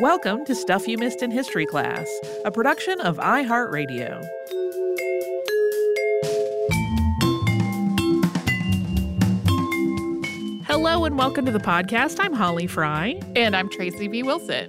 Welcome to Stuff You Missed in History Class, a production of iHeartRadio. Hello and welcome to the podcast. I'm Holly Fry. And I'm Tracy V. Wilson.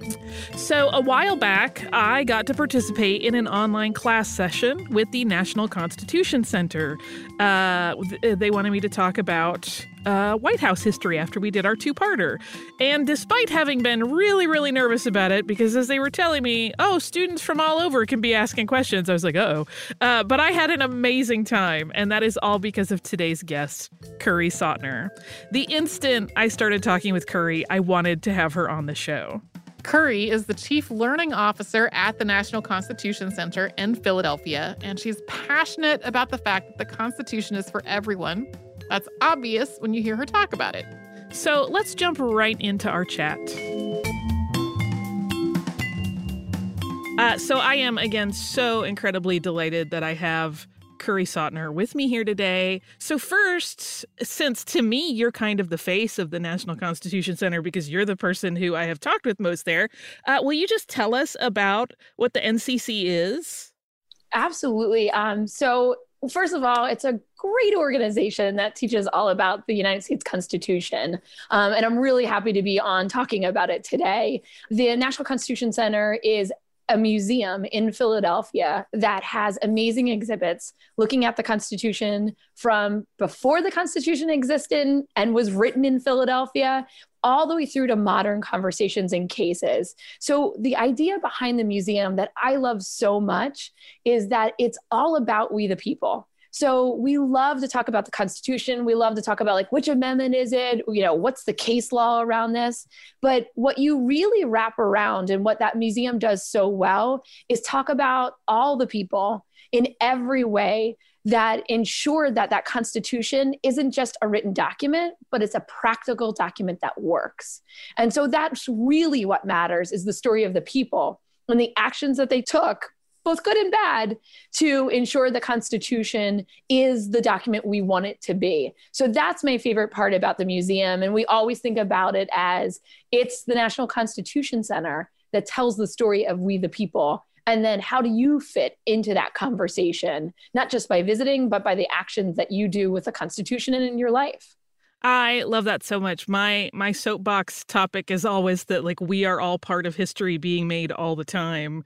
So, a while back, I got to participate in an online class session with the National Constitution Center. Uh, they wanted me to talk about uh, White House history after we did our two parter. And despite having been really, really nervous about it, because as they were telling me, oh, students from all over can be asking questions, I was like, oh. Uh, but I had an amazing time, and that is all because of today's guest, Kerry Sautter. The instant I started talking with Kerry, I wanted to have her on the show. Kerry is the Chief Learning Officer at the National Constitution Center in Philadelphia, and she's passionate about the fact that the Constitution is for everyone that's obvious when you hear her talk about it. So let's jump right into our chat. Uh, so I am again so incredibly delighted that I have Kerry Sautter with me here today. So first, since to me you're kind of the face of the National Constitution Center because you're the person who I have talked with most there, uh, will you just tell us about what the NCC is? Absolutely. Um, so first of all, it's a great organization that teaches all about the United States Constitution. Um, and I'm really happy to be on talking about it today. The National Constitution Center is a museum in Philadelphia that has amazing exhibits looking at the Constitution from before the Constitution existed and was written in Philadelphia all the way through to modern conversations and cases. So, the idea behind the museum that I love so much is that it's all about we the people. So we love to talk about the Constitution. We love to talk about like which amendment is it? You know, what's the case law around this? But what you really wrap around and what that museum does so well is talk about all the people in every way that ensure that that constitution isn't just a written document but it's a practical document that works and so that's really what matters is the story of the people and the actions that they took both good and bad, to ensure the Constitution is the document we want it to be. So that's my favorite part about the museum. And we always think about it as it's the National Constitution Center that tells the story of we the people. And then how do you fit into that conversation, not just by visiting, but by the actions that you do with the Constitution and in your life? I love that so much. My my soapbox topic is always that like we are all part of history being made all the time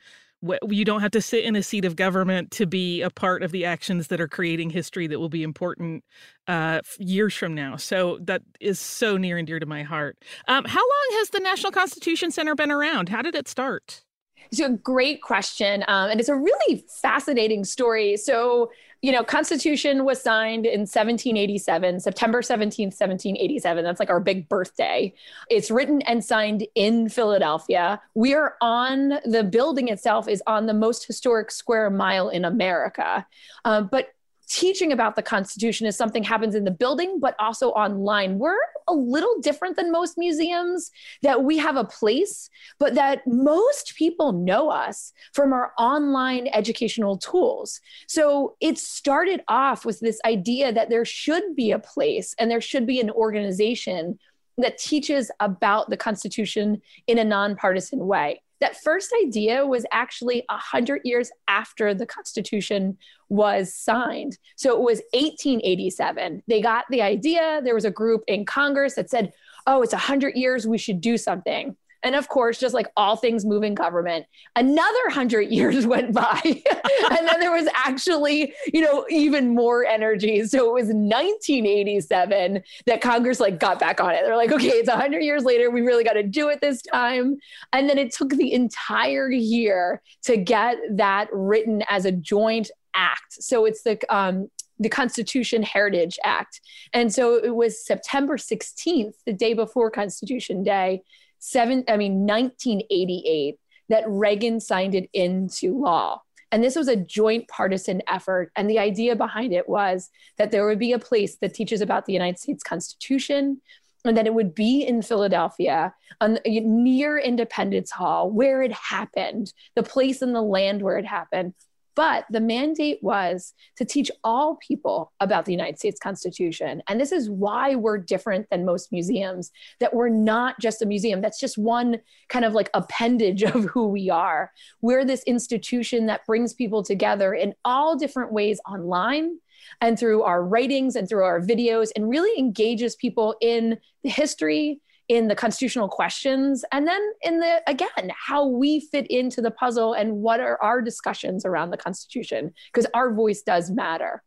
you don't have to sit in a seat of government to be a part of the actions that are creating history that will be important uh, years from now. So that is so near and dear to my heart. Um, how long has the National Constitution Center been around? How did it start? It's a great question. Um, and it's a really fascinating story. So, you know, Constitution was signed in 1787, September 17th, 1787. That's like our big birthday. It's written and signed in Philadelphia. We are on the building itself is on the most historic square mile in America. Um, but teaching about the Constitution is something happens in the building, but also online. We're a little different than most museums that we have a place, but that most people know us from our online educational tools. So it started off with this idea that there should be a place and there should be an organization that teaches about the Constitution in a nonpartisan way that first idea was actually 100 years after the Constitution was signed. So it was 1887. They got the idea. There was a group in Congress that said, oh, it's 100 years, we should do something. And of course, just like all things moving government, another hundred years went by. and then there was actually, you know, even more energy. So it was 1987 that Congress like got back on it. They're like, okay, it's 100 years later. We really got to do it this time. And then it took the entire year to get that written as a joint act. So it's the um, the Constitution Heritage Act. And so it was September 16th, the day before Constitution Day, seven, I mean, 1988 that Reagan signed it into law. And this was a joint partisan effort. And the idea behind it was that there would be a place that teaches about the United States Constitution, and that it would be in Philadelphia, on, uh, near Independence Hall, where it happened, the place and the land where it happened, but the mandate was to teach all people about the United States Constitution. And this is why we're different than most museums, that we're not just a museum. That's just one kind of like appendage of who we are. We're this institution that brings people together in all different ways online and through our writings and through our videos and really engages people in the history in the constitutional questions and then in the again how we fit into the puzzle and what are our discussions around the constitution because our voice does matter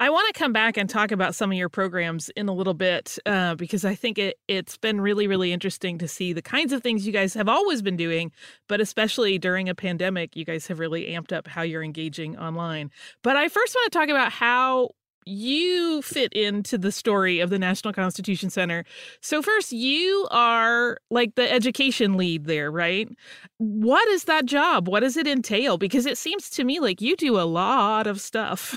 I want to come back and talk about some of your programs in a little bit uh, because I think it, it's been really, really interesting to see the kinds of things you guys have always been doing, but especially during a pandemic, you guys have really amped up how you're engaging online. But I first want to talk about how you fit into the story of the National Constitution Center. So, first, you are like the education lead there, right? What is that job? What does it entail? Because it seems to me like you do a lot of stuff.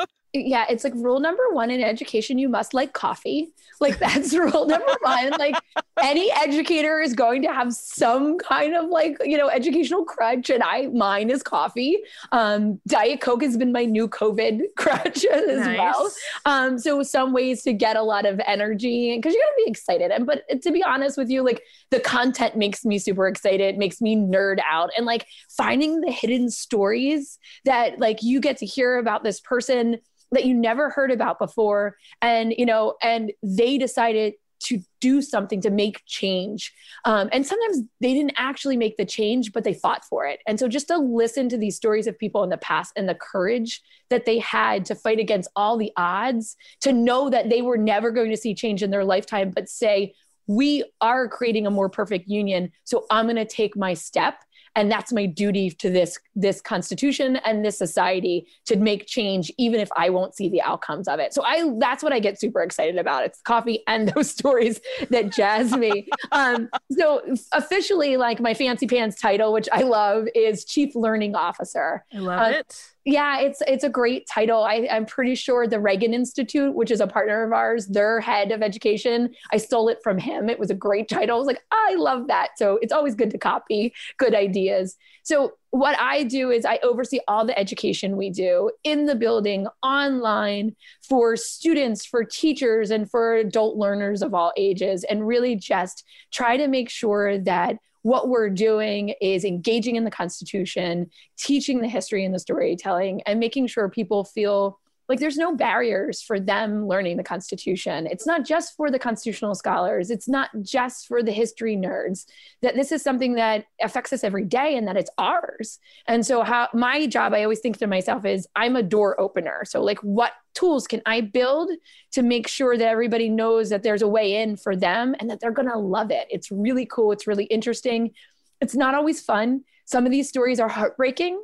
yeah, it's like rule number one in education you must like coffee. Like that's rule number one. Like any educator is going to have some kind of like, you know, educational crutch. And I mine is coffee. Um, Diet Coke has been my new COVID crutch as nice. well. Um, so some ways to get a lot of energy because you gotta be excited. And but to be honest with you, like the content makes me super excited, makes me nerd out. And like finding the hidden stories that like you get to hear about this person that you never heard about before. And you know and they decided to do something to make change. Um, and sometimes they didn't actually make the change but they fought for it. And so just to listen to these stories of people in the past and the courage that they had to fight against all the odds to know that they were never going to see change in their lifetime but say we are creating a more perfect union so i'm going to take my step and that's my duty to this this constitution and this society to make change even if i won't see the outcomes of it. So i that's what i get super excited about. It's coffee and those stories that jazz me. Um, so officially like my fancy pants title which i love is chief learning officer. I love uh, it yeah, it's it's a great title. I, I'm pretty sure the Reagan Institute, which is a partner of ours, their head of education, I stole it from him. It was a great title. I was like, I love that. So it's always good to copy good ideas. So what I do is I oversee all the education we do in the building, online, for students, for teachers, and for adult learners of all ages, and really just try to make sure that what we're doing is engaging in the Constitution, teaching the history and the storytelling, and making sure people feel like there's no barriers for them learning the constitution. It's not just for the constitutional scholars. It's not just for the history nerds that this is something that affects us every day and that it's ours. And so how my job i always think to myself is i'm a door opener. So like what tools can i build to make sure that everybody knows that there's a way in for them and that they're going to love it? It's really cool. It's really interesting. It's not always fun. Some of these stories are heartbreaking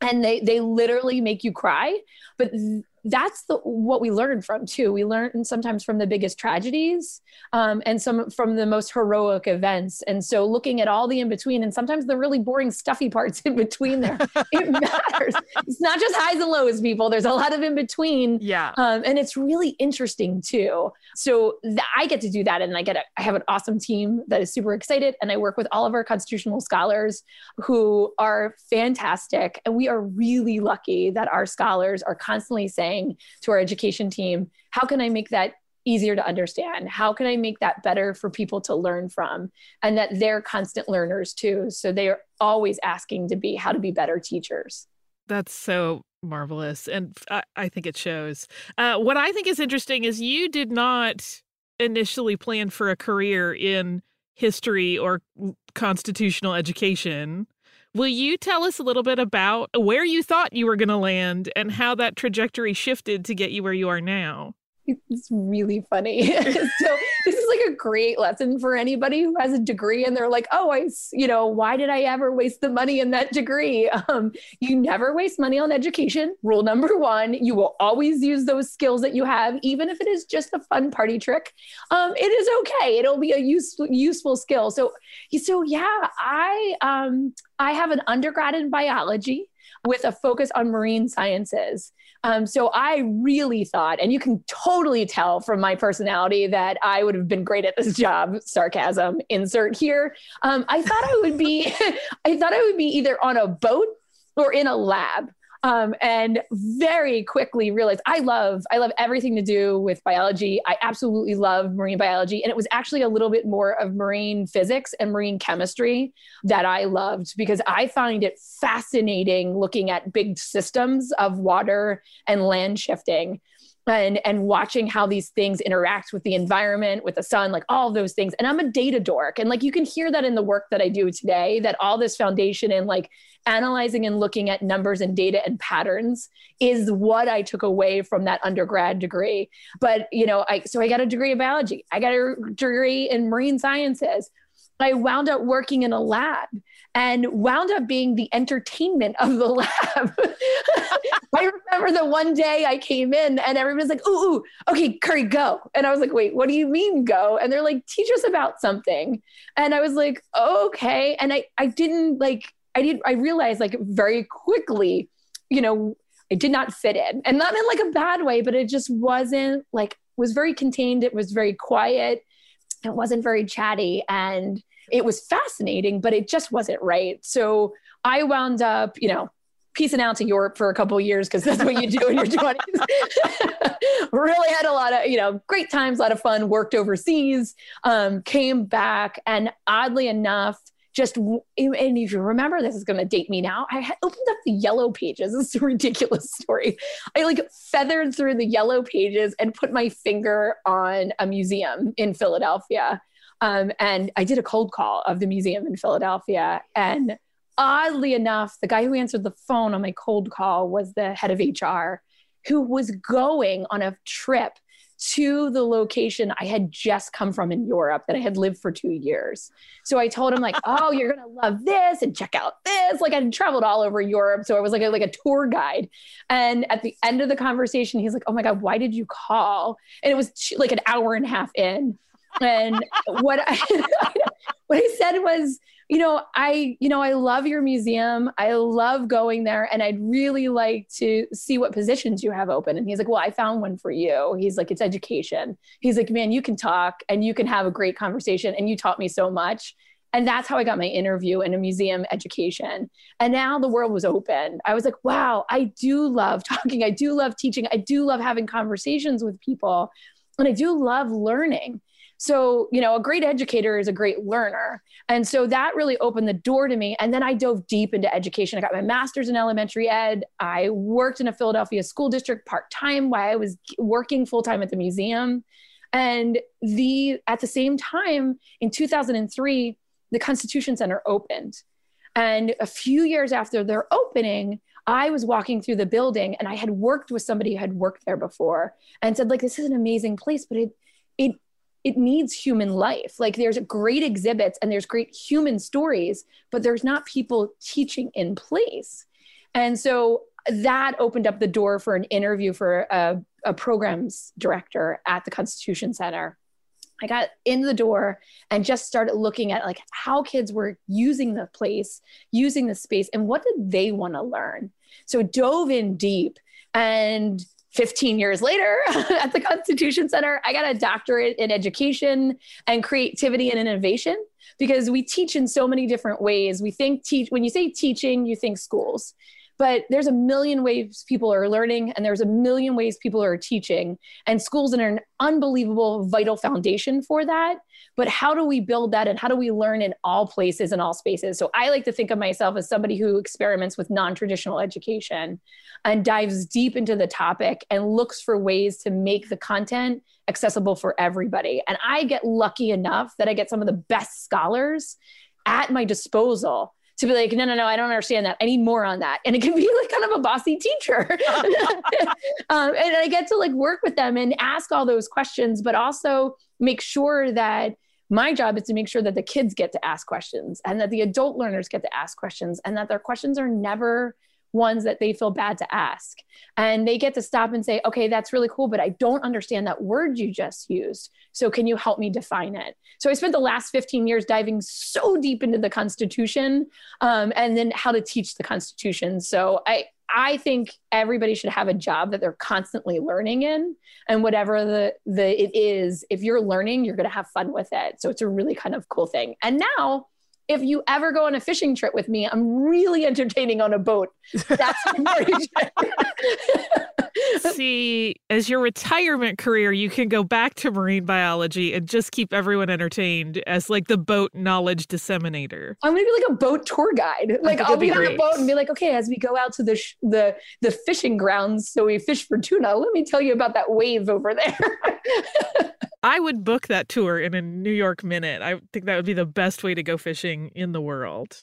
and they they literally make you cry. But that's the what we learn from too. We learn sometimes from the biggest tragedies um, and some from the most heroic events. And so looking at all the in between and sometimes the really boring stuffy parts in between there it matters. It's not just highs and lows people. There's a lot of in between yeah. um, and it's really interesting too. So th- i get to do that and i get a, I have an awesome team that is super excited and i work with all of our constitutional scholars who are fantastic. And we are really lucky that our scholars are constantly saying saying to our education team, how can I make that easier to understand? How can I make that better for people to learn from? And that they're constant learners too. So they are always asking to be how to be better teachers. That's so marvelous. And I, I think it shows. Uh, what I think is interesting is you did not initially plan for a career in history or constitutional education. Will you tell us a little bit about where you thought you were going to land and how that trajectory shifted to get you where you are now? It's really funny. so this is like a great lesson for anybody who has a degree and they're like, oh, I, you know, why did I ever waste the money in that degree? Um, you never waste money on education. Rule number one, you will always use those skills that you have, even if it is just a fun party trick. Um, it is okay. It'll be a useful, useful skill. So, so yeah, I, um, I have an undergrad in biology with a focus on marine sciences. Um, so I really thought, and you can totally tell from my personality that I would have been great at this job. Sarcasm, insert here. Um, I thought I would be, I thought I would be either on a boat or in a lab um, and very quickly realized I love I love everything to do with biology. I absolutely love marine biology, and it was actually a little bit more of marine physics and marine chemistry that I loved because I find it fascinating looking at big systems of water and land shifting and and watching how these things interact with the environment with the sun like all those things. And i'm a data dork. And like you can hear that in the work that i do today that all this foundation in like analyzing and looking at numbers and data and patterns is what i took away from that undergrad degree. But you know i so i got a degree in biology. I got a degree in marine sciences. I wound up working in a lab and wound up being the entertainment of the lab. I remember the one day I came in and everybody's like, ooh, ooh, okay, Kerry, go. And I was like, wait, what do you mean go? And they're like, teach us about something. And I was like, okay. And I, I didn't like, I did, I realized like very quickly, you know, I did not fit in and not in like a bad way, but it just wasn't like, was very contained. It was very quiet. It wasn't very chatty. And it was fascinating, but it just wasn't right. So I wound up, you know, piecing out to Europe for a couple years because that's what you do in your 20s. really had a lot of, you know, great times, a lot of fun, worked overseas, um, came back. And oddly enough, just and if you remember this is going to date me now i opened up the yellow pages it's a ridiculous story i like feathered through the yellow pages and put my finger on a museum in philadelphia um, and I did a cold call of the museum in Philadelphia. And oddly enough, the guy who answered the phone on my cold call was the head of HR who was going on a trip to the location I had just come from in Europe that I had lived for two years. So I told him like, "Oh, you're gonna love this and check out this." Like I had traveled all over Europe, so I was like a, like a tour guide. And at the end of the conversation, he's like, "Oh my god, why did you call?" And it was like an hour and a half in, and what I what I said was, you know, I you know I love your museum. I love going there, and I'd really like to see what positions you have open. And he's like, well, I found one for you. He's like, it's education. He's like, man, you can talk and you can have a great conversation, and you taught me so much. And that's how I got my interview in a museum education. And now the world was open. I was like, wow, I do love talking. I do love teaching. I do love having conversations with people. And I do love learning. So, you know, a great educator is a great learner. And so that really opened the door to me. And then I dove deep into education. I got my master's in elementary ed. I worked in a Philadelphia school district part time while I was working full time at the museum. And the at the same time in 2003, the Constitution Center opened. And a few years after their opening, I was walking through the building and I had worked with somebody who had worked there before and said, like, this is an amazing place, but it it it needs human life. Like there's great exhibits and there's great human stories, but there's not people teaching in place. And so that opened up the door for an interview for a, a programs director at the Constitution Center. I got in the door and just started looking at like how kids were using the place, using the space, and what did they want to learn. So dove in deep and 15 years later at the Constitution Center, I got a doctorate in education and creativity and innovation because we teach in so many different ways. We think teach when you say teaching, you think schools. But there's a million ways people are learning, and there's a million ways people are teaching. And schools are an unbelievable, vital foundation for that. But how do we build that and how do we learn in all places and all spaces? So I like to think of myself as somebody who experiments with non traditional education and dives deep into the topic and looks for ways to make the content accessible for everybody. And I get lucky enough that I get some of the best scholars at my disposal to be like, no, no, no, I don't understand that. I need more on that. And it can be like kind of a bossy teacher. um, and I get to like work with them and ask all those questions, but also make sure that my job is to make sure that the kids get to ask questions and that the adult learners get to ask questions and that their questions are never ones that they feel bad to ask. And they get to stop and say, okay, that's really cool, but I don't understand that word you just used. So can you help me define it? So I spent the last 15 years diving so deep into the Constitution um, and then how to teach the Constitution. So I, I think everybody should have a job that they're constantly learning in, and whatever the the it is, if you're learning, you're going to have fun with it. So it's a really kind of cool thing. And now if you ever go on a fishing trip with me, I'm really entertaining on a boat. That's See, as your retirement career, you can go back to marine biology and just keep everyone entertained as like the boat knowledge disseminator. I'm gonna be like a boat tour guide. Like I'll be, be on a boat and be like, okay, as we go out to the sh- the the fishing grounds, so we fish for tuna. Let me tell you about that wave over there. I would book that tour in a New York minute. I think that would be the best way to go fishing in the world.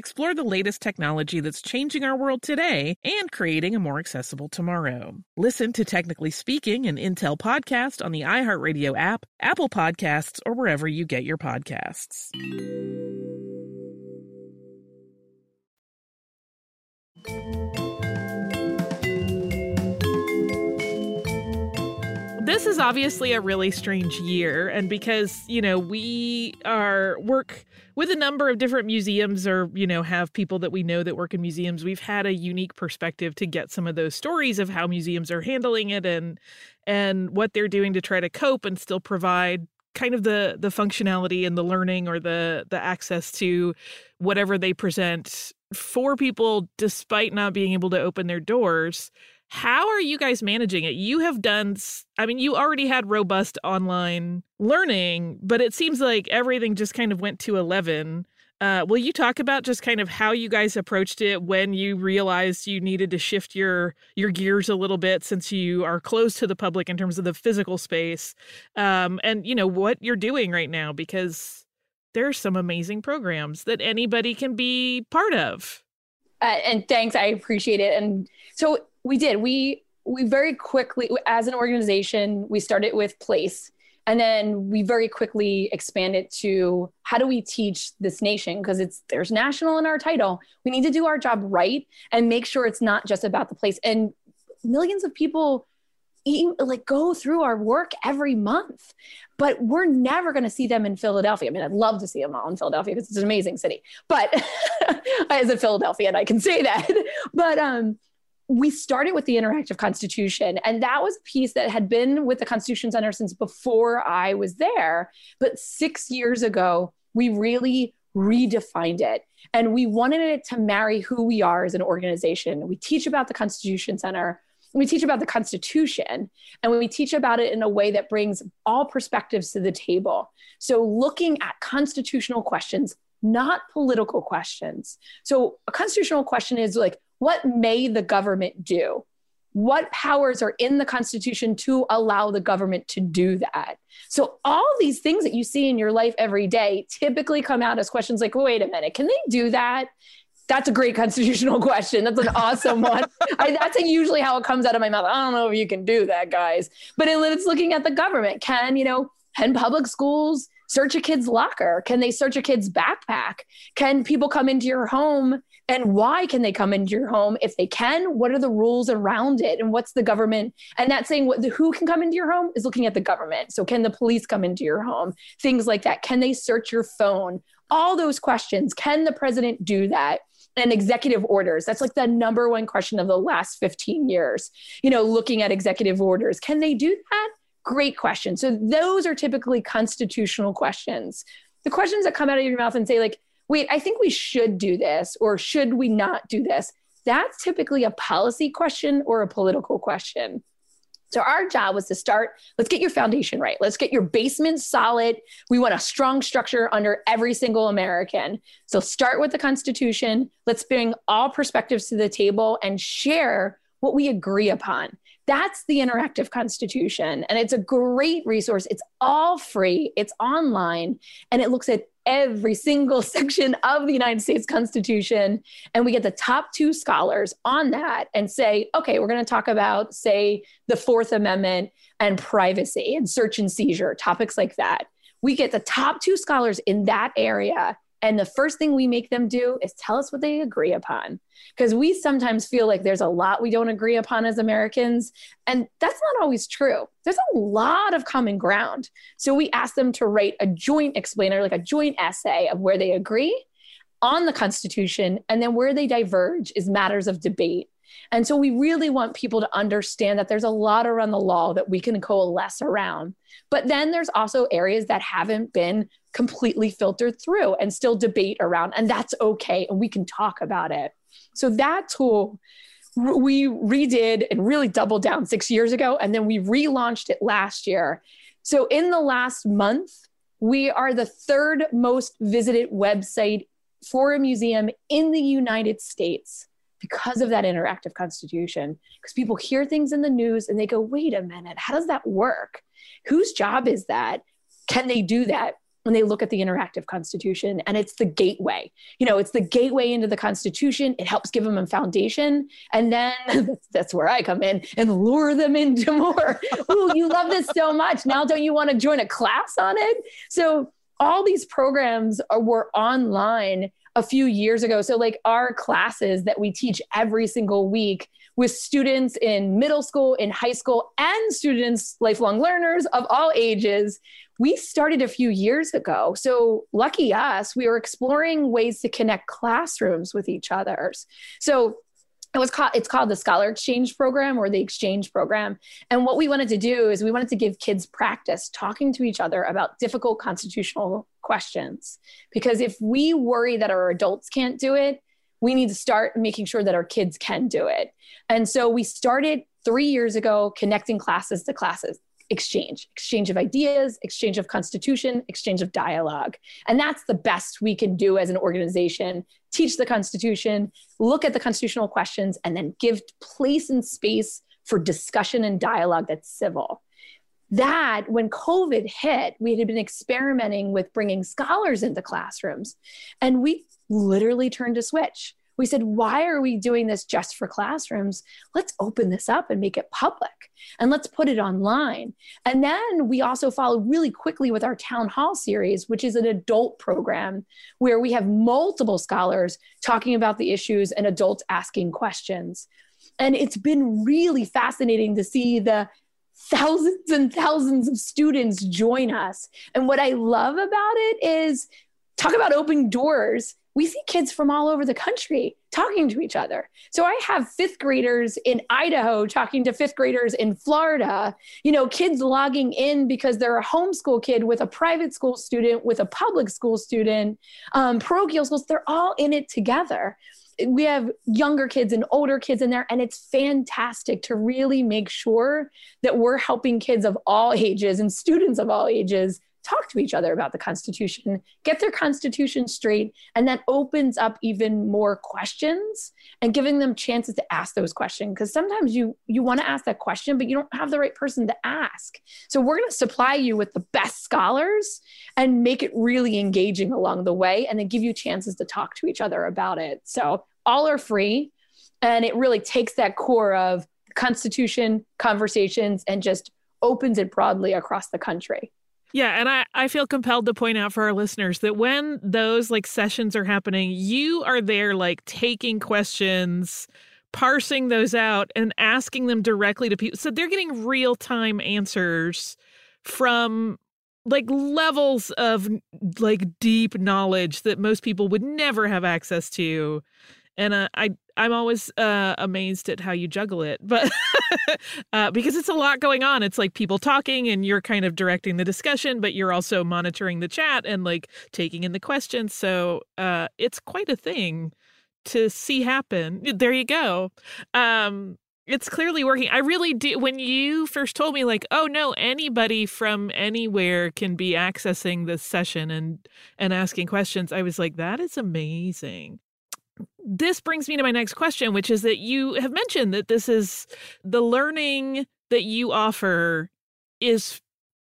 explore the latest technology that's changing our world today and creating a more accessible tomorrow. Listen to Technically Speaking, an Intel podcast on the iHeartRadio app, Apple Podcasts, or wherever you get your podcasts. this is obviously a really strange year and because you know we are work with a number of different museums or you know have people that we know that work in museums we've had a unique perspective to get some of those stories of how museums are handling it and and what they're doing to try to cope and still provide kind of the the functionality and the learning or the the access to whatever they present for people despite not being able to open their doors how are you guys managing it? You have done, I mean, you already had robust online learning, but it seems like everything just kind of went to 11. Uh, will you talk about just kind of how you guys approached it when you realized you needed to shift your your gears a little bit since you are close to the public in terms of the physical space, um, and you know what you're doing right now because there are some amazing programs that anybody can be part of. Uh, and thanks, I appreciate it. And so we did. We we very quickly, as an organization, we started with place, and then we very quickly expanded to how do we teach this nation because it's there's national in our title. We need to do our job right and make sure it's not just about the place. And millions of people like go through our work every month but we're never going to see them in philadelphia i mean i'd love to see them all in philadelphia because it's an amazing city but as a philadelphian i can say that but um we started with the interactive constitution and that was a piece that had been with the constitution center since before i was there. But six years ago we really redefined it and we wanted it to marry who we are as an organization. We teach about the constitution center we teach about the constitution and we teach about it in a way that brings all perspectives to the table. So looking at constitutional questions not political questions. So a constitutional question is like what may the government do? What powers are in the Constitution to allow the government to do that? So, all these things that you see in your life every day typically come out as questions like, wait a minute, can they do that? That's a great constitutional question. That's an awesome one. I, that's usually how it comes out of my mouth. I don't know if you can do that, guys. But it, it's looking at the government. Can, you know, can public schools search a kid's locker? Can they search a kid's backpack? Can people come into your home? And why can they come into your home? If they can, what are the rules around it? And what's the government? And that's saying what the, who can come into your home is looking at the government. So can the police come into your home? Things like that. Can they search your phone? All those questions. Can the president do that? and executive orders that's like the number one question of the last 15 years you know looking at executive orders can they do that Great question. So those are typically constitutional questions. The questions that come out of your mouth and say, like, wait, I think we should do this, or should we not do this? That's typically a policy question or a political question. So our job was to start, let's get your foundation right. Let's get your basement solid. We want a strong structure under every single American. So start with the Constitution. Let's bring all perspectives to the table and share what we agree upon. That's the Interactive Constitution. And it's a great resource. It's all free, it's online, and it looks at every single section of the United States Constitution. And we get the top two scholars on that and say, okay, we're going to talk about, say, the Fourth Amendment and privacy and search and seizure, topics like that. We get the top two scholars in that area and the first thing we make them do is tell us what they agree upon. Because we sometimes feel like there's a lot we don't agree upon as Americans. And that's not always true. There's a lot of common ground. So we ask them to write a joint explainer, like a joint essay of where they agree on the Constitution. And then where they diverge is matters of debate. And so we really want people to understand that there's a lot around the law that we can coalesce around. But then there's also areas that haven't been completely filtered through and still debate around, and that's okay. And we can talk about it. So that tool we redid and really doubled down six years ago, and then we relaunched it last year. So in the last month, we are the third most visited website for a museum in the United States because of that interactive constitution. Because people hear things in the news and they go, wait a minute, how does that work? Whose job is that? Can they do that? When they look at the interactive constitution and it's the gateway. You know it's the gateway into the constitution. It helps give them a foundation. And then that's, where i come in and lure them into more. Oh you love this so much. Now don't you want to join a class on it? So all these programs are, were online a few years ago. So, like our classes that we teach every single week with students in middle school, in high school, and students, lifelong learners of all ages, we started a few years ago. So, lucky us, we were exploring ways to connect classrooms with each other's. So, it was called it's called the scholar exchange program or the exchange program and what we wanted to do is we wanted to give kids practice talking to each other about difficult constitutional questions because if we worry that our adults can't do it we need to start making sure that our kids can do it. And so we started 3 years ago connecting classes to classes exchange exchange of ideas exchange of constitution exchange of dialogue. And that's the best we can do as an organization teach the constitution look at the constitutional questions and then give place and space for discussion and dialogue that's civil that when covid hit we had been experimenting with bringing scholars into classrooms and we literally turned a switch we said, why are we doing this just for classrooms? Let's open this up and make it public and let's put it online. And then we also followed really quickly with our town hall series, which is an adult program where we have multiple scholars talking about the issues and adults asking questions. And it's been really fascinating to see the thousands and thousands of students join us. And what I love about it is talk about open doors we see kids from all over the country talking to each other. So I have fifth graders in Idaho talking to fifth graders in Florida, you know, kids logging in because they're a homeschool kid with a private school student, with a public school student, um, parochial schools, they're all in it together. We have younger kids and older kids in there, and it's fantastic to really make sure that we're helping kids of all ages and students of all ages talk to each other about the Constitution, get their Constitution straight, and that opens up even more questions and giving them chances to ask those questions. Because sometimes you you want to ask that question, but you don't have the right person to ask. So we're going to supply you with the best scholars and make it really engaging along the way, and then give you chances to talk to each other about it. So all are free, and it really takes that core of Constitution conversations and just opens it broadly across the country. Yeah, and I, I feel compelled to point out for our listeners that when those like sessions are happening, you are there like taking questions, parsing those out, and asking them directly to people. So they're getting real time answers from like levels of like deep knowledge that most people would never have access to and uh, I I'm always uh, amazed at how you juggle it, but uh, because it's a lot going on. It's like people talking, and you're kind of directing the discussion, but you're also monitoring the chat and like taking in the questions. So uh, it's quite a thing to see happen. There you go. Um, it's clearly working. I really do. When you first told me, like, oh no, anybody from anywhere can be accessing this session and and asking questions, I was like, that is amazing this brings me to my next question, which is that you have mentioned that this is the learning that you offer is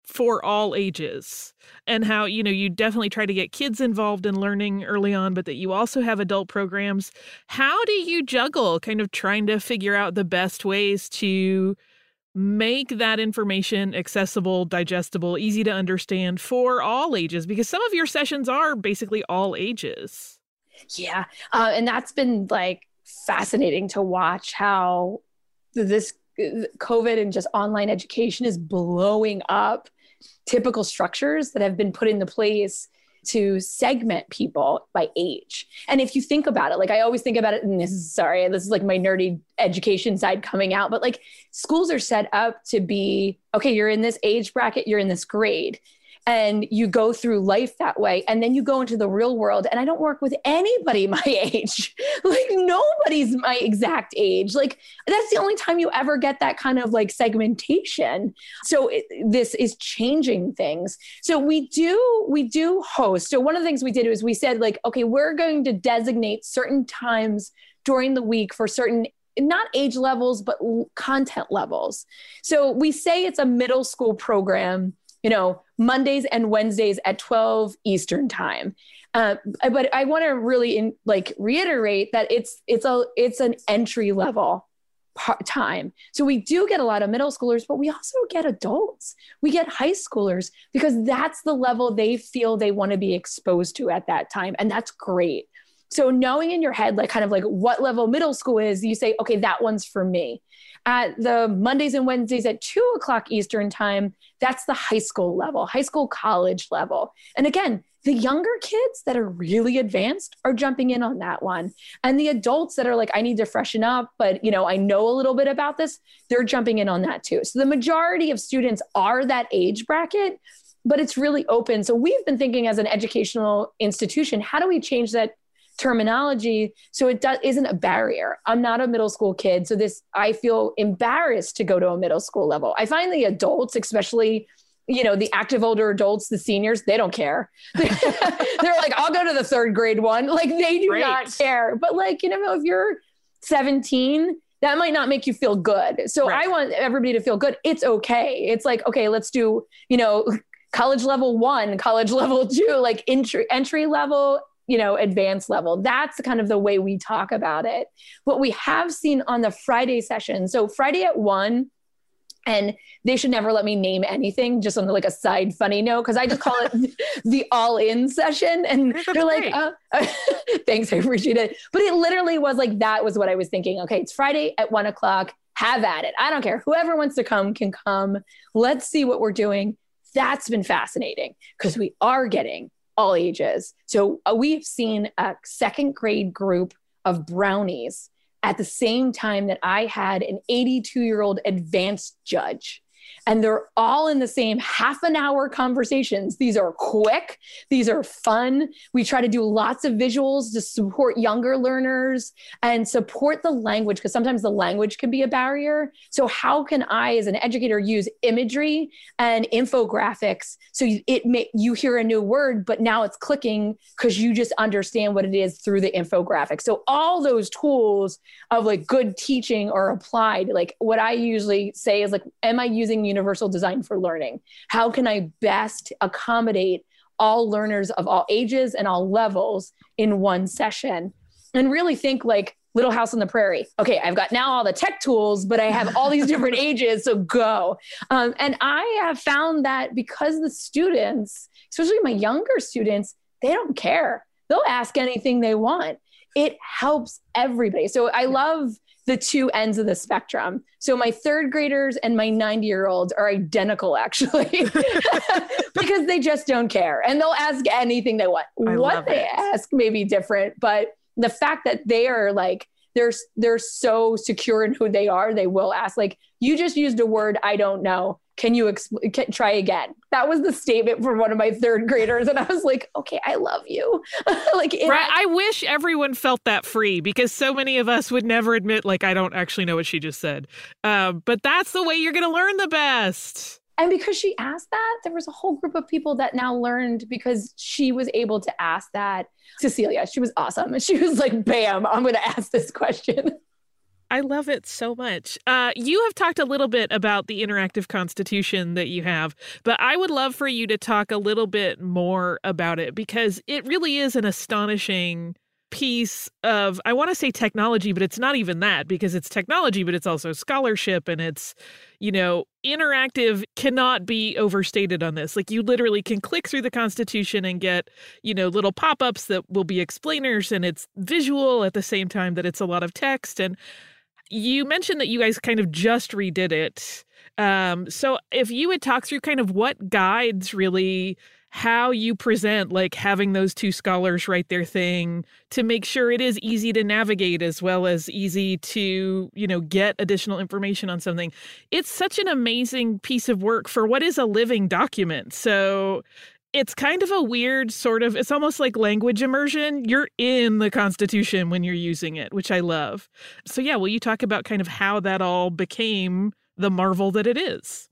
for all ages and how you know you definitely try to get kids involved in learning early on but that you also have adult programs. How do you juggle kind of trying to figure out the best ways to make that information accessible digestible easy to understand for all ages? Because some of your sessions are basically all ages yeah. Uh, and that's been like fascinating to watch how this COVID and just online education is blowing up typical structures that have been put into place to segment people by age. And if you think about it, like I always think about it, and this is sorry, this is like my nerdy education side coming out, but like schools are set up to be okay, you're in this age bracket, you're in this grade and you go through life that way and then you go into the real world and i don't work with anybody my age. Like nobody's my exact age. Like that's the only time you ever get that kind of like segmentation. So it, this is changing things. So we do we do host. So one of the things we did was we said like okay we're going to designate certain times during the week for certain not age levels but content levels. So we say it's a middle school program you know, Mondays and Wednesdays at 12 Eastern time. Uh, but I want to really in, like reiterate that it's it's a it's an entry level part time. So we do get a lot of middle schoolers, but we also get adults. We get high schoolers because that's the level they feel they want to be exposed to at that time, and that's great. So knowing in your head, like kind of like what level middle school is, you say, okay, that one's for me. At the Mondays and Wednesdays at two o'clock Eastern time, that's the high school level, high school college level. And again, the younger kids that are really advanced are jumping in on that one. And the adults that are like, I need to freshen up, but you know, I know a little bit about this, they're jumping in on that too. So the majority of students are that age bracket, but it's really open. So we've been thinking as an educational institution, how do we change that terminology so it does isn't a barrier. I'm not a middle school kid so this i feel embarrassed to go to a middle school level. I find the adults especially you know the active older adults the seniors they don't care. They're like i'll go to the third grade one. Like they do Great. not care. But like you know if you're 17 that might not make you feel good. So right. i want everybody to feel good. It's okay. It's like okay let's do you know college level one college level two like entry entry level you know advanced level. That's kind of the way we talk about it. What we have seen on the friday session so friday at one and they should never let me name anything just on like a side funny note because i just call it the all in session and That's they're like uh, thanks i appreciate it. But it literally was like that was what i was thinking. Okay it's friday at one o'clock have at it. I don't care. Whoever wants to come can come. Let's see what we're doing. That's been fascinating because we are getting all ages. So uh, we've seen a second grade group of brownies at the same time that I had an 82 year old advanced judge and they're all in the same half an hour conversations. These are quick, these are fun. We try to do lots of visuals to support younger learners and support the language because sometimes the language can be a barrier. So, how can I, as an educator, use imagery and infographics so it may, you hear a new word, but now it's clicking because you just understand what it is through the infographic. So, all those tools of like good teaching are applied. Like, what I usually say is like, am I using using universal design for learning? How can I best accommodate all learners of all ages and all levels in one session? And really think like Little House on the Prairie. Okay, I've got now all the tech tools, but I have all these different ages, so go. Um, and I have found that because the students, especially my younger students, they don't care. They'll ask anything they want. It helps everybody. So I love the two ends of the spectrum. So my third graders and my 90 year olds are identical actually because they just don't care and they'll ask anything they want. I what they it. ask may be different, but the fact that they are like, they're they're so secure in who they are, they will ask like, you just used a word I don't know can you exp- can, try again? That was the statement from one of my third graders and i was like okay i love you. Like right i wish everyone felt that free because so many of us would never admit like i don't actually know what she just said. Uh, but that's the way you're going to learn the best. And because she asked that there was a whole group of people that now learned because she was able to ask that. Cecilia she was awesome. And she was like bam i'm going to ask this question I love it so much. Uh, you have talked a little bit about the interactive constitution that you have, but I would love for you to talk a little bit more about it because it really is an astonishing piece of I want to say technology, but it's not even that because it's technology, but it's also scholarship and it's, you know, interactive cannot be overstated on this. Like you literally can click through the Constitution and get, you know, little pop-ups that will be explainers and it's visual at the same time that it's a lot of text and you mentioned that you guys kind of just redid it. Um, so if you would talk through kind of what guides really how you present like having those two scholars write their thing to make sure it is easy to navigate as well as easy to you know get additional information on something it's such an amazing piece of work for what is a living document so it's kind of a weird sort of it's almost like language immersion. You're in the constitution when you're using it which i love. So yeah will you talk about kind of how that all became the marvel that it is?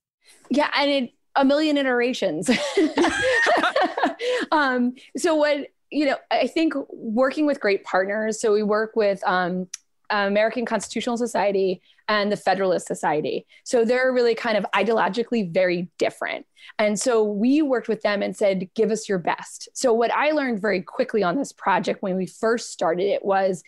Yeah and it a million iterations. Um so what you know i think working with great partners so we work with um American Constitutional Society and the Federalist Society. So they're really kind of ideologically very different. And so we worked with them and said, give us your best. So what I learned very quickly on this project when we first started it was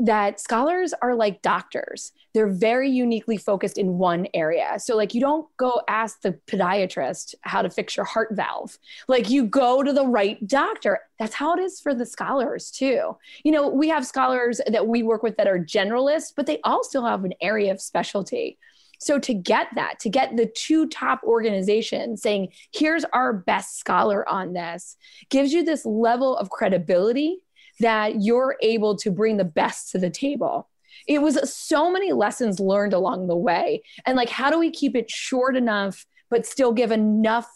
that scholars are like doctors. They're very uniquely focused in one area. So, like, you don't go ask the podiatrist how to fix your heart valve. Like, you go to the right doctor. That's how it is for the scholars, too. You know, we have scholars that we work with that are generalists, but they still have an area of specialty. So, to get that, to get the two top organizations saying, here's our best scholar on this, gives you this level of credibility that you're able to bring the best to the table. It was so many lessons learned along the way. And like, how do we keep it short enough, but still give enough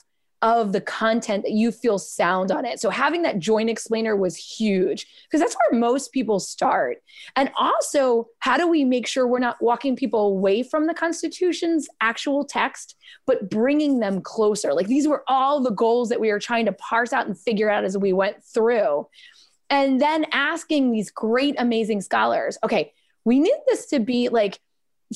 of the content that you feel sound on it. So having that joint explainer was huge because that's where most people start. And also, how do we make sure we're not walking people away from the Constitution's actual text, but bringing them closer? Like these were all the goals that we were trying to parse out and figure out as we went through and then asking these great amazing scholars okay we need this to be like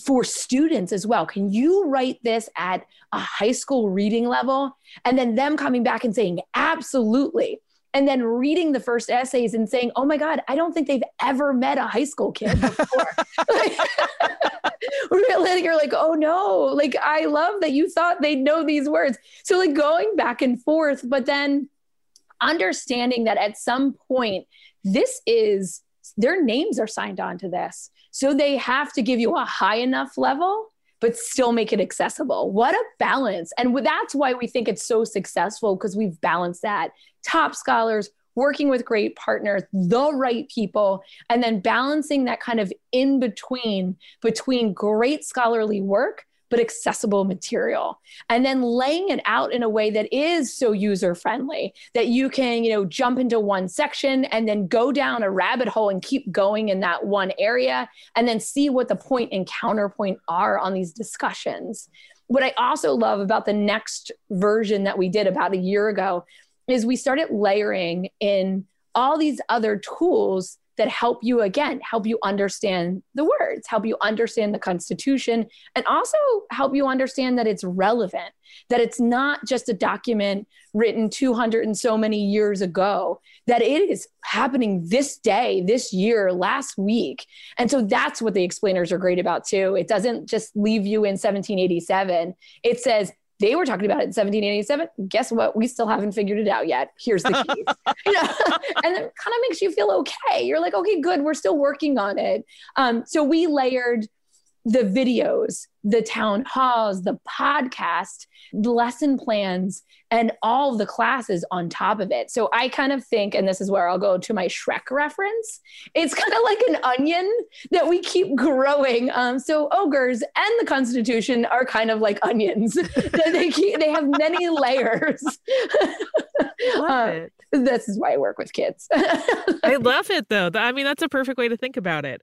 for students as well. Can you write this at a high school reading level? And then them coming back and saying absolutely. And then reading the first essays and saying oh my god i don't think they've ever met a high school kid before. Really you're like oh no like i love that you thought they'd know these words. So like going back and forth but then understanding that at some point, this is their names are signed on to this. So they have to give you a high enough level, but still make it accessible. What a balance. And that's why we think it's so successful because we've balanced that. Top scholars, working with great partners, the right people, and then balancing that kind of in between between great scholarly work but accessible material. And then laying it out in a way that is so user friendly that you can you know jump into one section and then go down a rabbit hole and keep going in that one area and then see what the point and counterpoint are on these discussions. What i also love about the next version that we did about a year ago is we started layering in all these other tools that help you again help you understand the words help you understand the constitution and also help you understand that it's relevant that it's not just a document written 200 and so many years ago that it is happening this day this year last week. And so that's what the explainers are great about too. It doesn't just leave you in 1787 it says they were talking about it in 1787. Guess what? We still haven't figured it out yet. Here's the you know? and it kind of makes you feel okay. You're like, okay, good. We're still working on it. Um, so we layered the videos, the town halls, the podcast, the lesson plans, and all the classes on top of it. So I kind of think, and this is where I'll go to my Shrek reference, it's kind of like an onion that we keep growing. Um, so ogres and the Constitution are kind of like onions. they keep, they have many layers. Love it. This is why I work with kids. I love it though. I mean, that's a perfect way to think about it.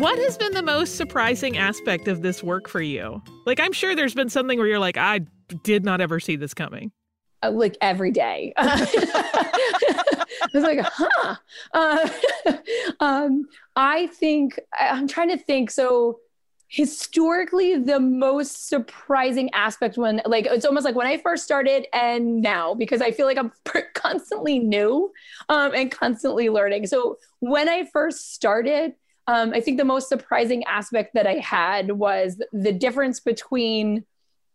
What has been the most surprising aspect of this work for you? Like, I'm sure there's been something where you're like, I did not ever see this coming. Uh, like every day. I was like, huh. Uh, um, I think, I'm trying to think. So, historically, the most surprising aspect when, like, it's almost like when I first started and now, because I feel like I'm constantly new um, and constantly learning. So, when I first started, um, I think the most surprising aspect that I had was the difference between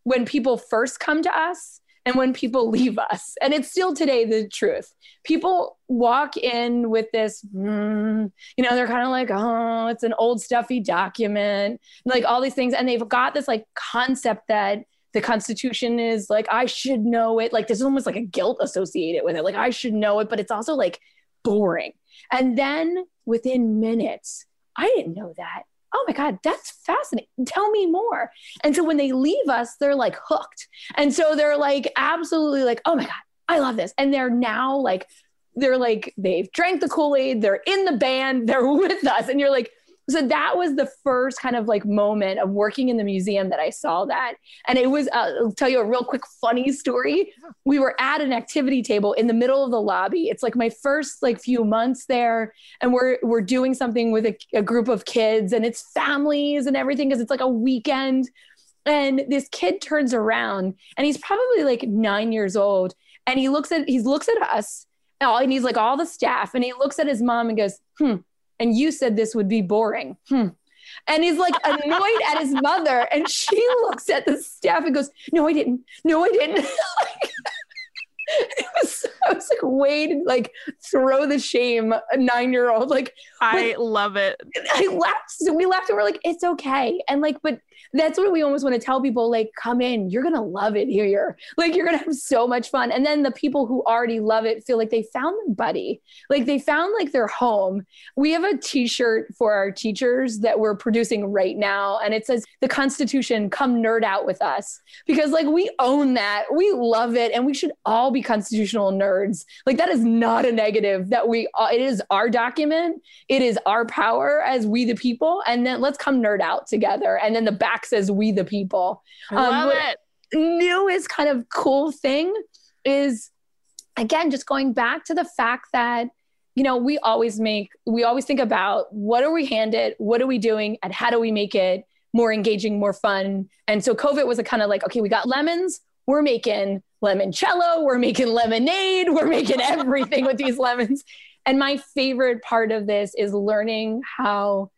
when people first come to us and when people leave us. And it's still today the truth. People walk in with this, mm, you know, they're kind of like, oh, it's an old stuffy document, like all these things. And they've got this like concept that the Constitution is like, I should know it. Like there's almost like a guilt associated with it. Like I should know it, but it's also like boring. And then within minutes, I didn't know that. Oh my God, that's fascinating. Tell me more. And so when they leave us, they're like hooked. And so they're like, absolutely like, oh my God, I love this. And they're now like, they're like, they've drank the Kool Aid, they're in the band, they're with us. And you're like, so that was the first kind of like moment of working in the museum that I saw that. And it was, uh, I'll tell you a real quick funny story. We were at an activity table in the middle of the lobby. It's like my first like few months there. And we're, we're doing something with a, a group of kids and it's families and everything because it's like a weekend. And this kid turns around and he's probably like nine years old. And he looks at, he looks at us and he's like all the staff and he looks at his mom and goes, hmm, and you said this would be boring. Hmm. And he's like annoyed at his mother. And she looks at the staff and goes, No, I didn't. No, I didn't. it was, I was like, wait, like throw the shame, a nine year old. Like, I love it. I laughed. So we laughed and we're like, it's okay. And like, but that's what we almost want to tell people like come in you're gonna love it here. Like you're gonna have so much fun. And then the people who already love it feel like they found their buddy. Like they found like their home. We have a t-shirt for our teachers that we're producing right now and it says the constitution come nerd out with us. Because like we own that. We love it and we should all be constitutional nerds. Like that is not a negative that we uh, it is our document it is our power as we the people and then let's come nerd out together. And then the back says we the people. I love um, it. Newest kind of cool thing is again just going back to the fact that you know we always make we always think about what are we handed what are we doing and how do we make it more engaging more fun and so covid was a kind of like okay we got lemons we're making lemoncello we're making lemonade we're making everything with these lemons and my favorite part of this is learning how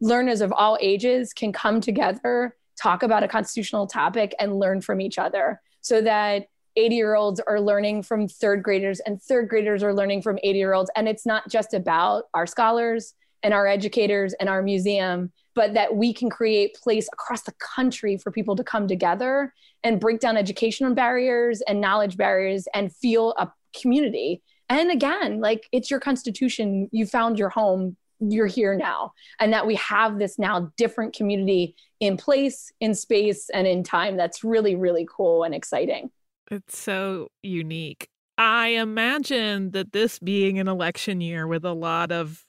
learners of all ages can come together, talk about a constitutional topic, and learn from each other so that 80 year olds are learning from third graders and third graders are learning from 80 year olds. And it's not just about our scholars and our educators and our museum, but that we can create place across the country for people to come together and break down educational barriers and knowledge barriers and feel a community. And again, like it's your constitution, you found your home, you're here now and that we have this now different community in place in space and in time. That's really really cool and exciting. It's so unique. I imagine that this being an election year with a lot of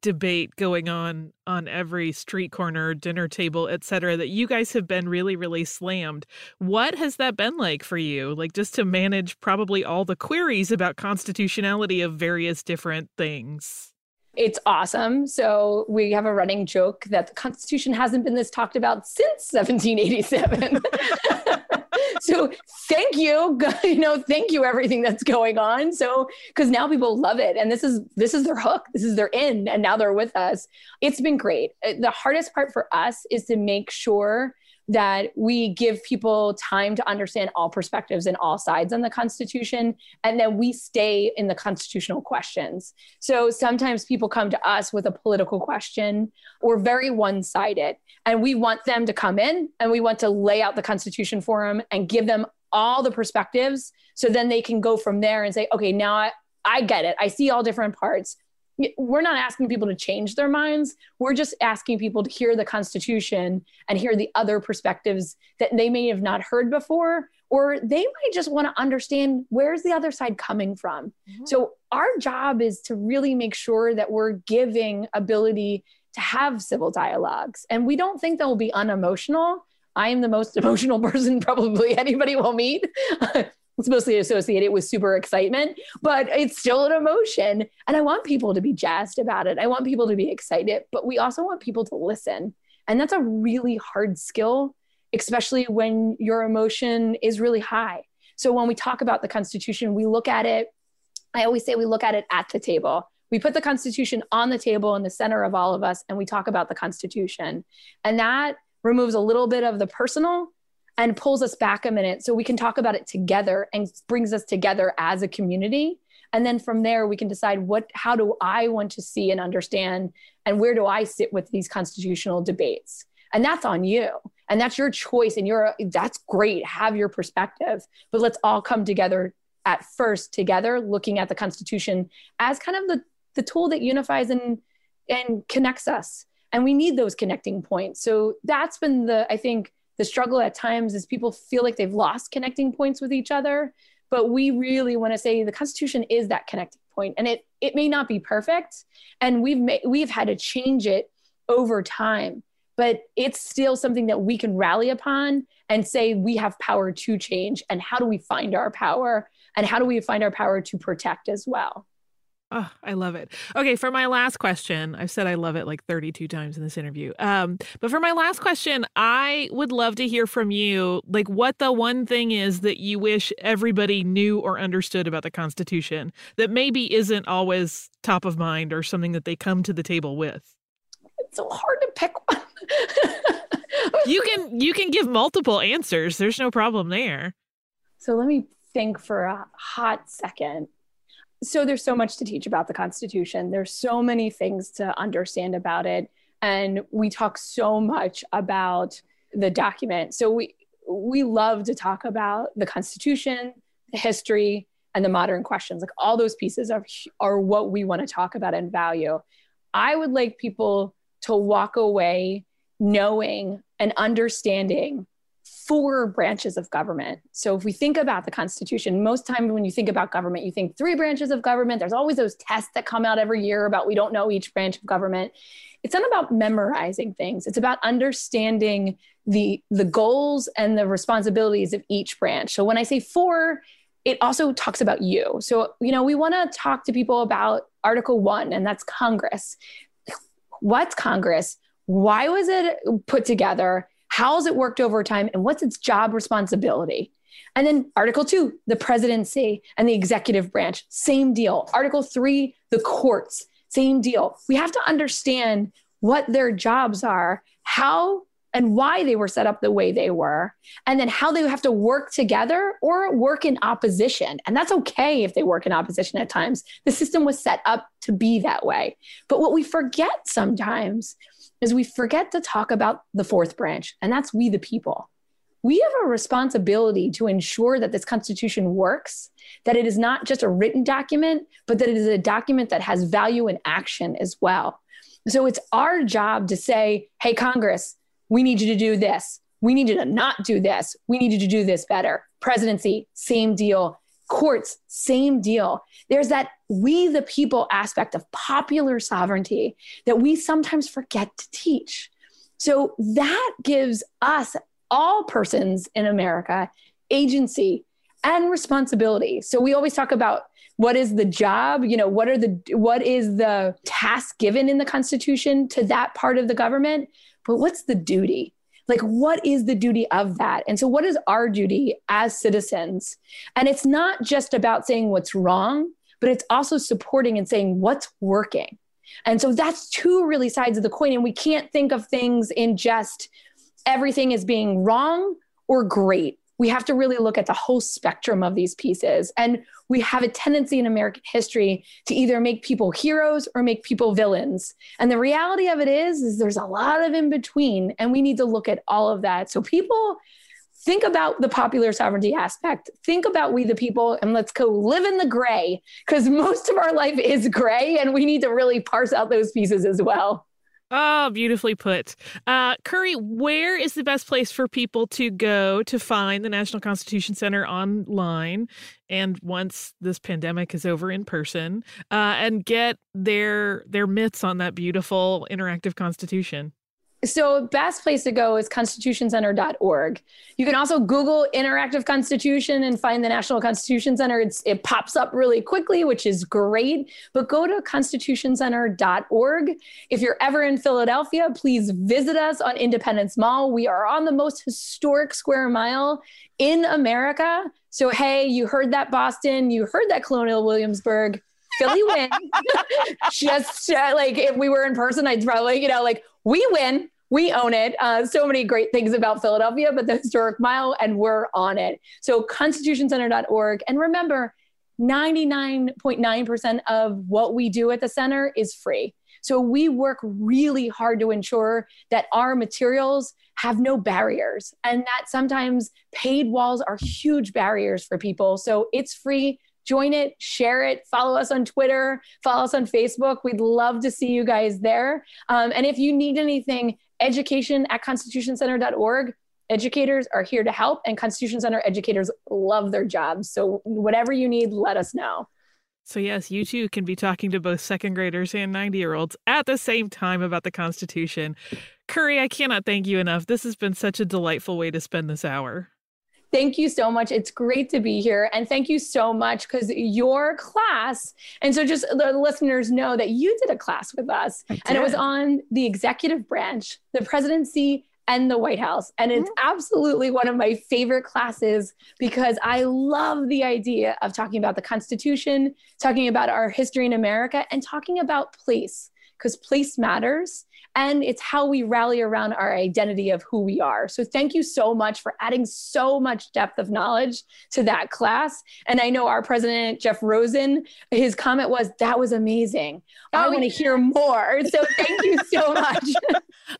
debate going on on every street corner dinner table etc that you guys have been really really slammed. What has that been like for you? Like just to manage probably all the queries about constitutionality of various different things It's awesome. So we have a running joke that the Constitution hasn't been this talked about since 1787. so thank you, you know, thank you everything that's going on. So because now people love it, and this is this is their hook, this is their in, and now they're with us. It's been great. Uh, the hardest part for us is to make sure that we give people time to understand all perspectives and all sides on the Constitution, and then we stay in the constitutional questions. So sometimes people come to us with a political question. We're very one sided, and we want them to come in and we want to lay out the Constitution for them and give them all the perspectives so then they can go from there and say, okay, now I, I get it. I see all different parts we're not asking people to change their minds. We're just asking people to hear the Constitution and hear the other perspectives that they may have not heard before, or they might just want to understand where's the other side coming from. Mm-hmm. So, our job is to really make sure that we're giving ability to have civil dialogues. And we don't think they'll be unemotional. I am the most emotional person probably anybody will meet. it's mostly associated with super excitement, but it's still an emotion. And I want people to be jazzed about it. I want people to be excited, but we also want people to listen. And that's a really hard skill, especially when your emotion is really high. So when we talk about the Constitution, we look at it, I always say we look at it at the table. We put the Constitution on the table in the center of all of us, and we talk about the Constitution. And that removes a little bit of the personal and pulls us back a minute so we can talk about it together and brings us together as a community. And then from there we can decide what how do i want to see and understand and where do i sit with these constitutional debates? And that's on you. And that's your choice and you're that's great. Have your perspective. But let's all come together at first together looking at the constitution as kind of the the tool that unifies and and connects us. And we need those connecting points. So that's been the i think the struggle at times is people feel like they've lost connecting points with each other but we really want to say the constitution is that connecting point and it it may not be perfect and we've we've had to change it over time but it's still something that we can rally upon and say we have power to change and how do we find our power and how do we find our power to protect as well Oh, I love it. Okay, for my last question, I've said I love it like 32 times in this interview. Um, but for my last question, I would love to hear from you like what the one thing is that you wish everybody knew or understood about the Constitution that maybe isn't always top of mind or something that they come to the table with. It's so hard to pick one. you can you can give multiple answers. There's no problem there. So let me think for a hot second so there's so much to teach about the Constitution. There's so many things to understand about it. And we talk so much about the document. So we we love to talk about the Constitution, the history, and the modern questions. Like all those pieces are are what we want to talk about and value. I would like people to walk away knowing and understanding four branches of government. So if we think about the Constitution, most times when you think about government, you think three branches of government. There's always those tests that come out every year about we don't know each branch of government. It's not about memorizing things. It's about understanding the the goals and the responsibilities of each branch. So when I say four, it also talks about you. So, you know, we want to talk to people about Article 1 and that's Congress. What's Congress? Why was it put together? How's it worked over time? And what's its job responsibility? And then Article two, the presidency and the executive branch, same deal. Article three, the courts, same deal. We have to understand what their jobs are, how and why they were set up the way they were, and then how they have to work together or work in opposition. And that's okay if they work in opposition at times. The system was set up to be that way. But what we forget sometimes is we forget to talk about the fourth branch, and that's we the people. We have a responsibility to ensure that this Constitution works, that it is not just a written document, but that it is a document that has value in action as well. So it's our job to say, hey, Congress, we need you to do this. We need you to not do this. We need you to do this better. Presidency, same deal. Courts, same deal. There's that we the people aspect of popular sovereignty that we sometimes forget to teach. So that gives us, all persons in America, agency and responsibility. So we always talk about what is the job, you know, what are the what is the task given in the constitution to that part of the government, but what's the duty? Like what is the duty of that? And so what is our duty as citizens? And it's not just about saying what's wrong, but it's also supporting and saying what's working. And so that's two really sides of the coin and we can't think of things in just everything as being wrong or great we have to really look at the whole spectrum of these pieces. And we have a tendency in American history to either make people heroes or make people villains. And the reality of it is, is there's a lot of in between, and we need to look at all of that. So people think about the popular sovereignty aspect. Think about we the people, and let's go live in the gray because most of our life is gray, and we need to really parse out those pieces as well. Oh, beautifully put. Uh, Kerry, where is the best place for people to go to find the National Constitution Center online? And once this pandemic is over in person, uh, and get their their mitts on that beautiful interactive constitution. So, best place to go is constitutioncenter.org. You can also Google Interactive Constitution and find the National Constitution Center. It's, it pops up really quickly, which is great. But go to constitutioncenter.org. If you're ever in Philadelphia, please visit us on Independence Mall. We are on the most historic square mile in America. So, hey, you heard that Boston, you heard that Colonial Williamsburg. Philly win. Just uh, like if we were in person, I'd probably, you know, like we win we own it. Uh, so many great things about Philadelphia, but the historic mile, and we're on it. So constitutioncenter.org. And remember, 99.9% of what we do at the center is free. So we work really hard to ensure that our materials have no barriers and that sometimes paid walls are huge barriers for people. So it's free. Join it, share it, follow us on Twitter, follow us on Facebook. We'd love to see you guys there. Um, and if you need anything, education at constitutioncenter.org. Educators are here to help, and Constitution Center educators love their jobs. So, whatever you need, let us know. So, yes, you too can be talking to both second graders and 90 year olds at the same time about the Constitution. Kerry, I cannot thank you enough. This has been such a delightful way to spend this hour. Thank you so much. It's great to be here. And thank you so much because your class, and so just the listeners know that you did a class with us, and it was on the executive branch, the presidency, and the White House. And it's mm-hmm. absolutely one of my favorite classes because I love the idea of talking about the Constitution, talking about our history in America, and talking about place because place matters and it's how we rally around our identity of who we are. So thank you so much for adding so much depth of knowledge to that class. And I know our president, Jeff Rosen, his comment was, that was amazing. Oh, I want to hear more. So thank you so much.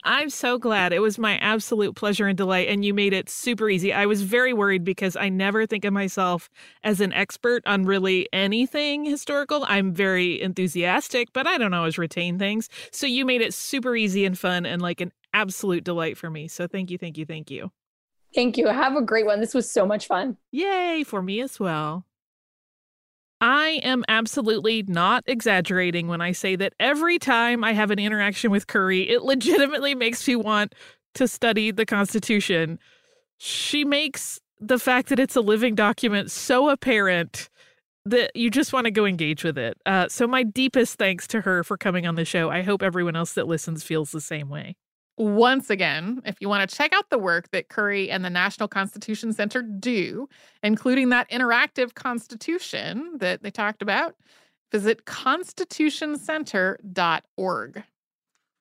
I'm so glad. It was my absolute pleasure and delight. And you made it super easy. I was very worried because I never think of myself as an expert on really anything historical. I'm very enthusiastic, but I don't always retain things. So you made it super easy and fun and like an absolute delight for me. So thank you, thank you, thank you. Thank you. Have a great one. This was so much fun. Yay, for me as well. I am absolutely not exaggerating when I say that every time I have an interaction with Kerry, it legitimately makes me want to study the Constitution. She makes the fact that it's a living document so apparent that you just want to go engage with it. Uh, so, my deepest thanks to her for coming on the show. I hope everyone else that listens feels the same way. Once again, if you want to check out the work that Kerry and the National Constitution Center do, including that interactive constitution that they talked about, visit constitutioncenter.org.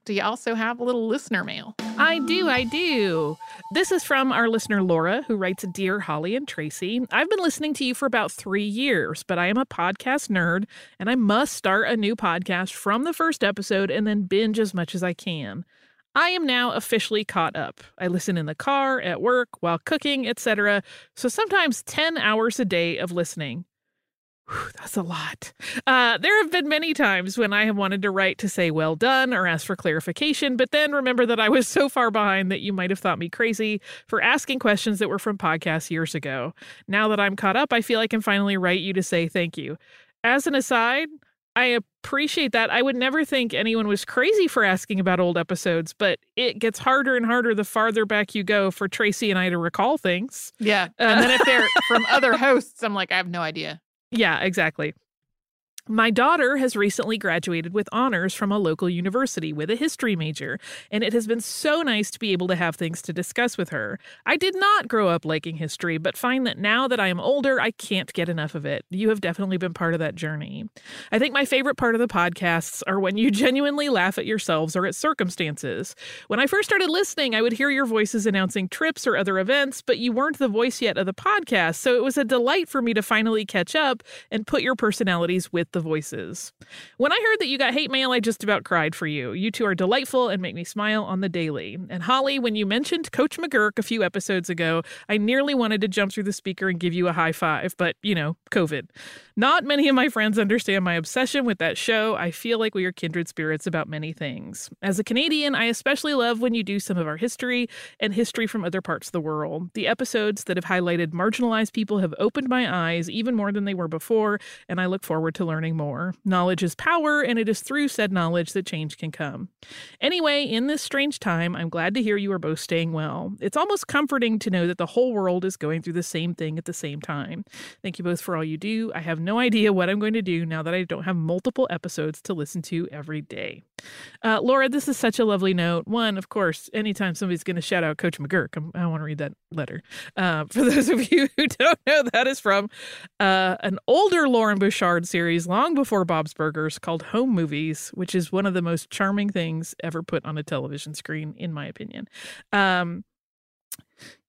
Do you also have a little listener mail? I do, I do. This is from our listener Laura, who writes Dear Holly and Tracy. I've been listening to you for about three years, but I am a podcast nerd and I must start a new podcast from the first episode and then binge as much as I can. I am now officially caught up. I listen in the car, at work, while cooking, etc. So sometimes 10 hours a day of listening. Whew, that's a lot. Uh, there have been many times when I have wanted to write to say well done or ask for clarification, but then remember that I was so far behind that you might have thought me crazy for asking questions that were from podcasts years ago. Now that I'm caught up, I feel I can finally write you to say thank you. As an aside, I appreciate that. I would never think anyone was crazy for asking about old episodes, but it gets harder and harder the farther back you go for Tracy and I to recall things. Yeah. Uh, and then if they're from other hosts, I'm like, I have no idea. Yeah, exactly. My daughter has recently graduated with honors from a local university with a history major, and it has been so nice to be able to have things to discuss with her. I did not grow up liking history, but find that now that I am older, I can't get enough of it. You have definitely been part of that journey. I think my favorite part of the podcasts are when you genuinely laugh at yourselves or at circumstances. When I first started listening, I would hear your voices announcing trips or other events, but you weren't the voice yet of the podcast, so it was a delight for me to finally catch up and put your personalities with the voices. When I heard that you got hate mail, I just about cried for you. You two are delightful and make me smile on the daily. And Holly, when you mentioned Coach McGuirk a few episodes ago, I nearly wanted to jump through the speaker and give you a high five, but you know, COVID. Not many of my friends understand my obsession with that show. I feel like we are kindred spirits about many things. As a Canadian, I especially love when you do some of our history and history from other parts of the world. The episodes that have highlighted marginalized people have opened my eyes even more than they were before, and I look forward to learning more. Knowledge is power, and it is through said knowledge that change can come. Anyway, in this strange time, I'm glad to hear you are both staying well. It's almost comforting to know that the whole world is going through the same thing at the same time. Thank you both for all you do. I have no idea what I'm going to do now that I don't have multiple episodes to listen to every day. Uh, Laura, this is such a lovely note. One, of course, anytime somebody's going to shout out Coach McGuirk, I'm, i want to read that letter. Uh, for those of you who don't know, that is from uh, an older Loren Bouchard series long before Bob's Burgers called Home Movies, which is one of the most charming things ever put on a television screen, in my opinion. Um,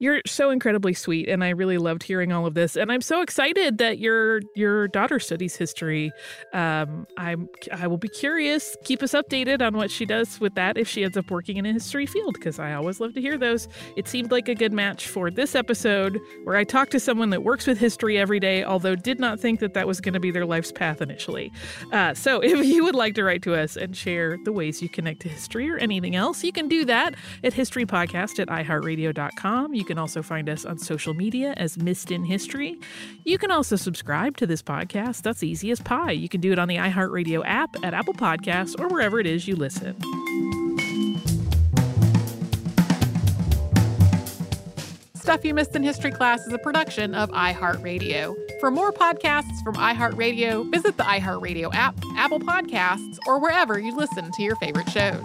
you're so incredibly sweet, and I really loved hearing all of this. And I'm so excited that your your daughter studies history. Um, I'm I will be curious. Keep us updated on what she does with that if she ends up working in a history field, because I always love to hear those. It seemed like a good match for this episode, where I talked to someone that works with history every day, although did not think that that was going to be their life's path initially. Uh, so if you would like to write to us and share the ways you connect to history or anything else, you can do that at historypodcast at iheartradio.com. You can also find us on social media as Missed in History. You can also subscribe to this podcast. That's easy as pie. You can do it on the iHeartRadio app, at Apple Podcasts, or wherever it is you listen. Stuff You Missed in History Class is a production of iHeartRadio. For more podcasts from iHeartRadio, visit the iHeartRadio app, Apple Podcasts, or wherever you listen to your favorite shows.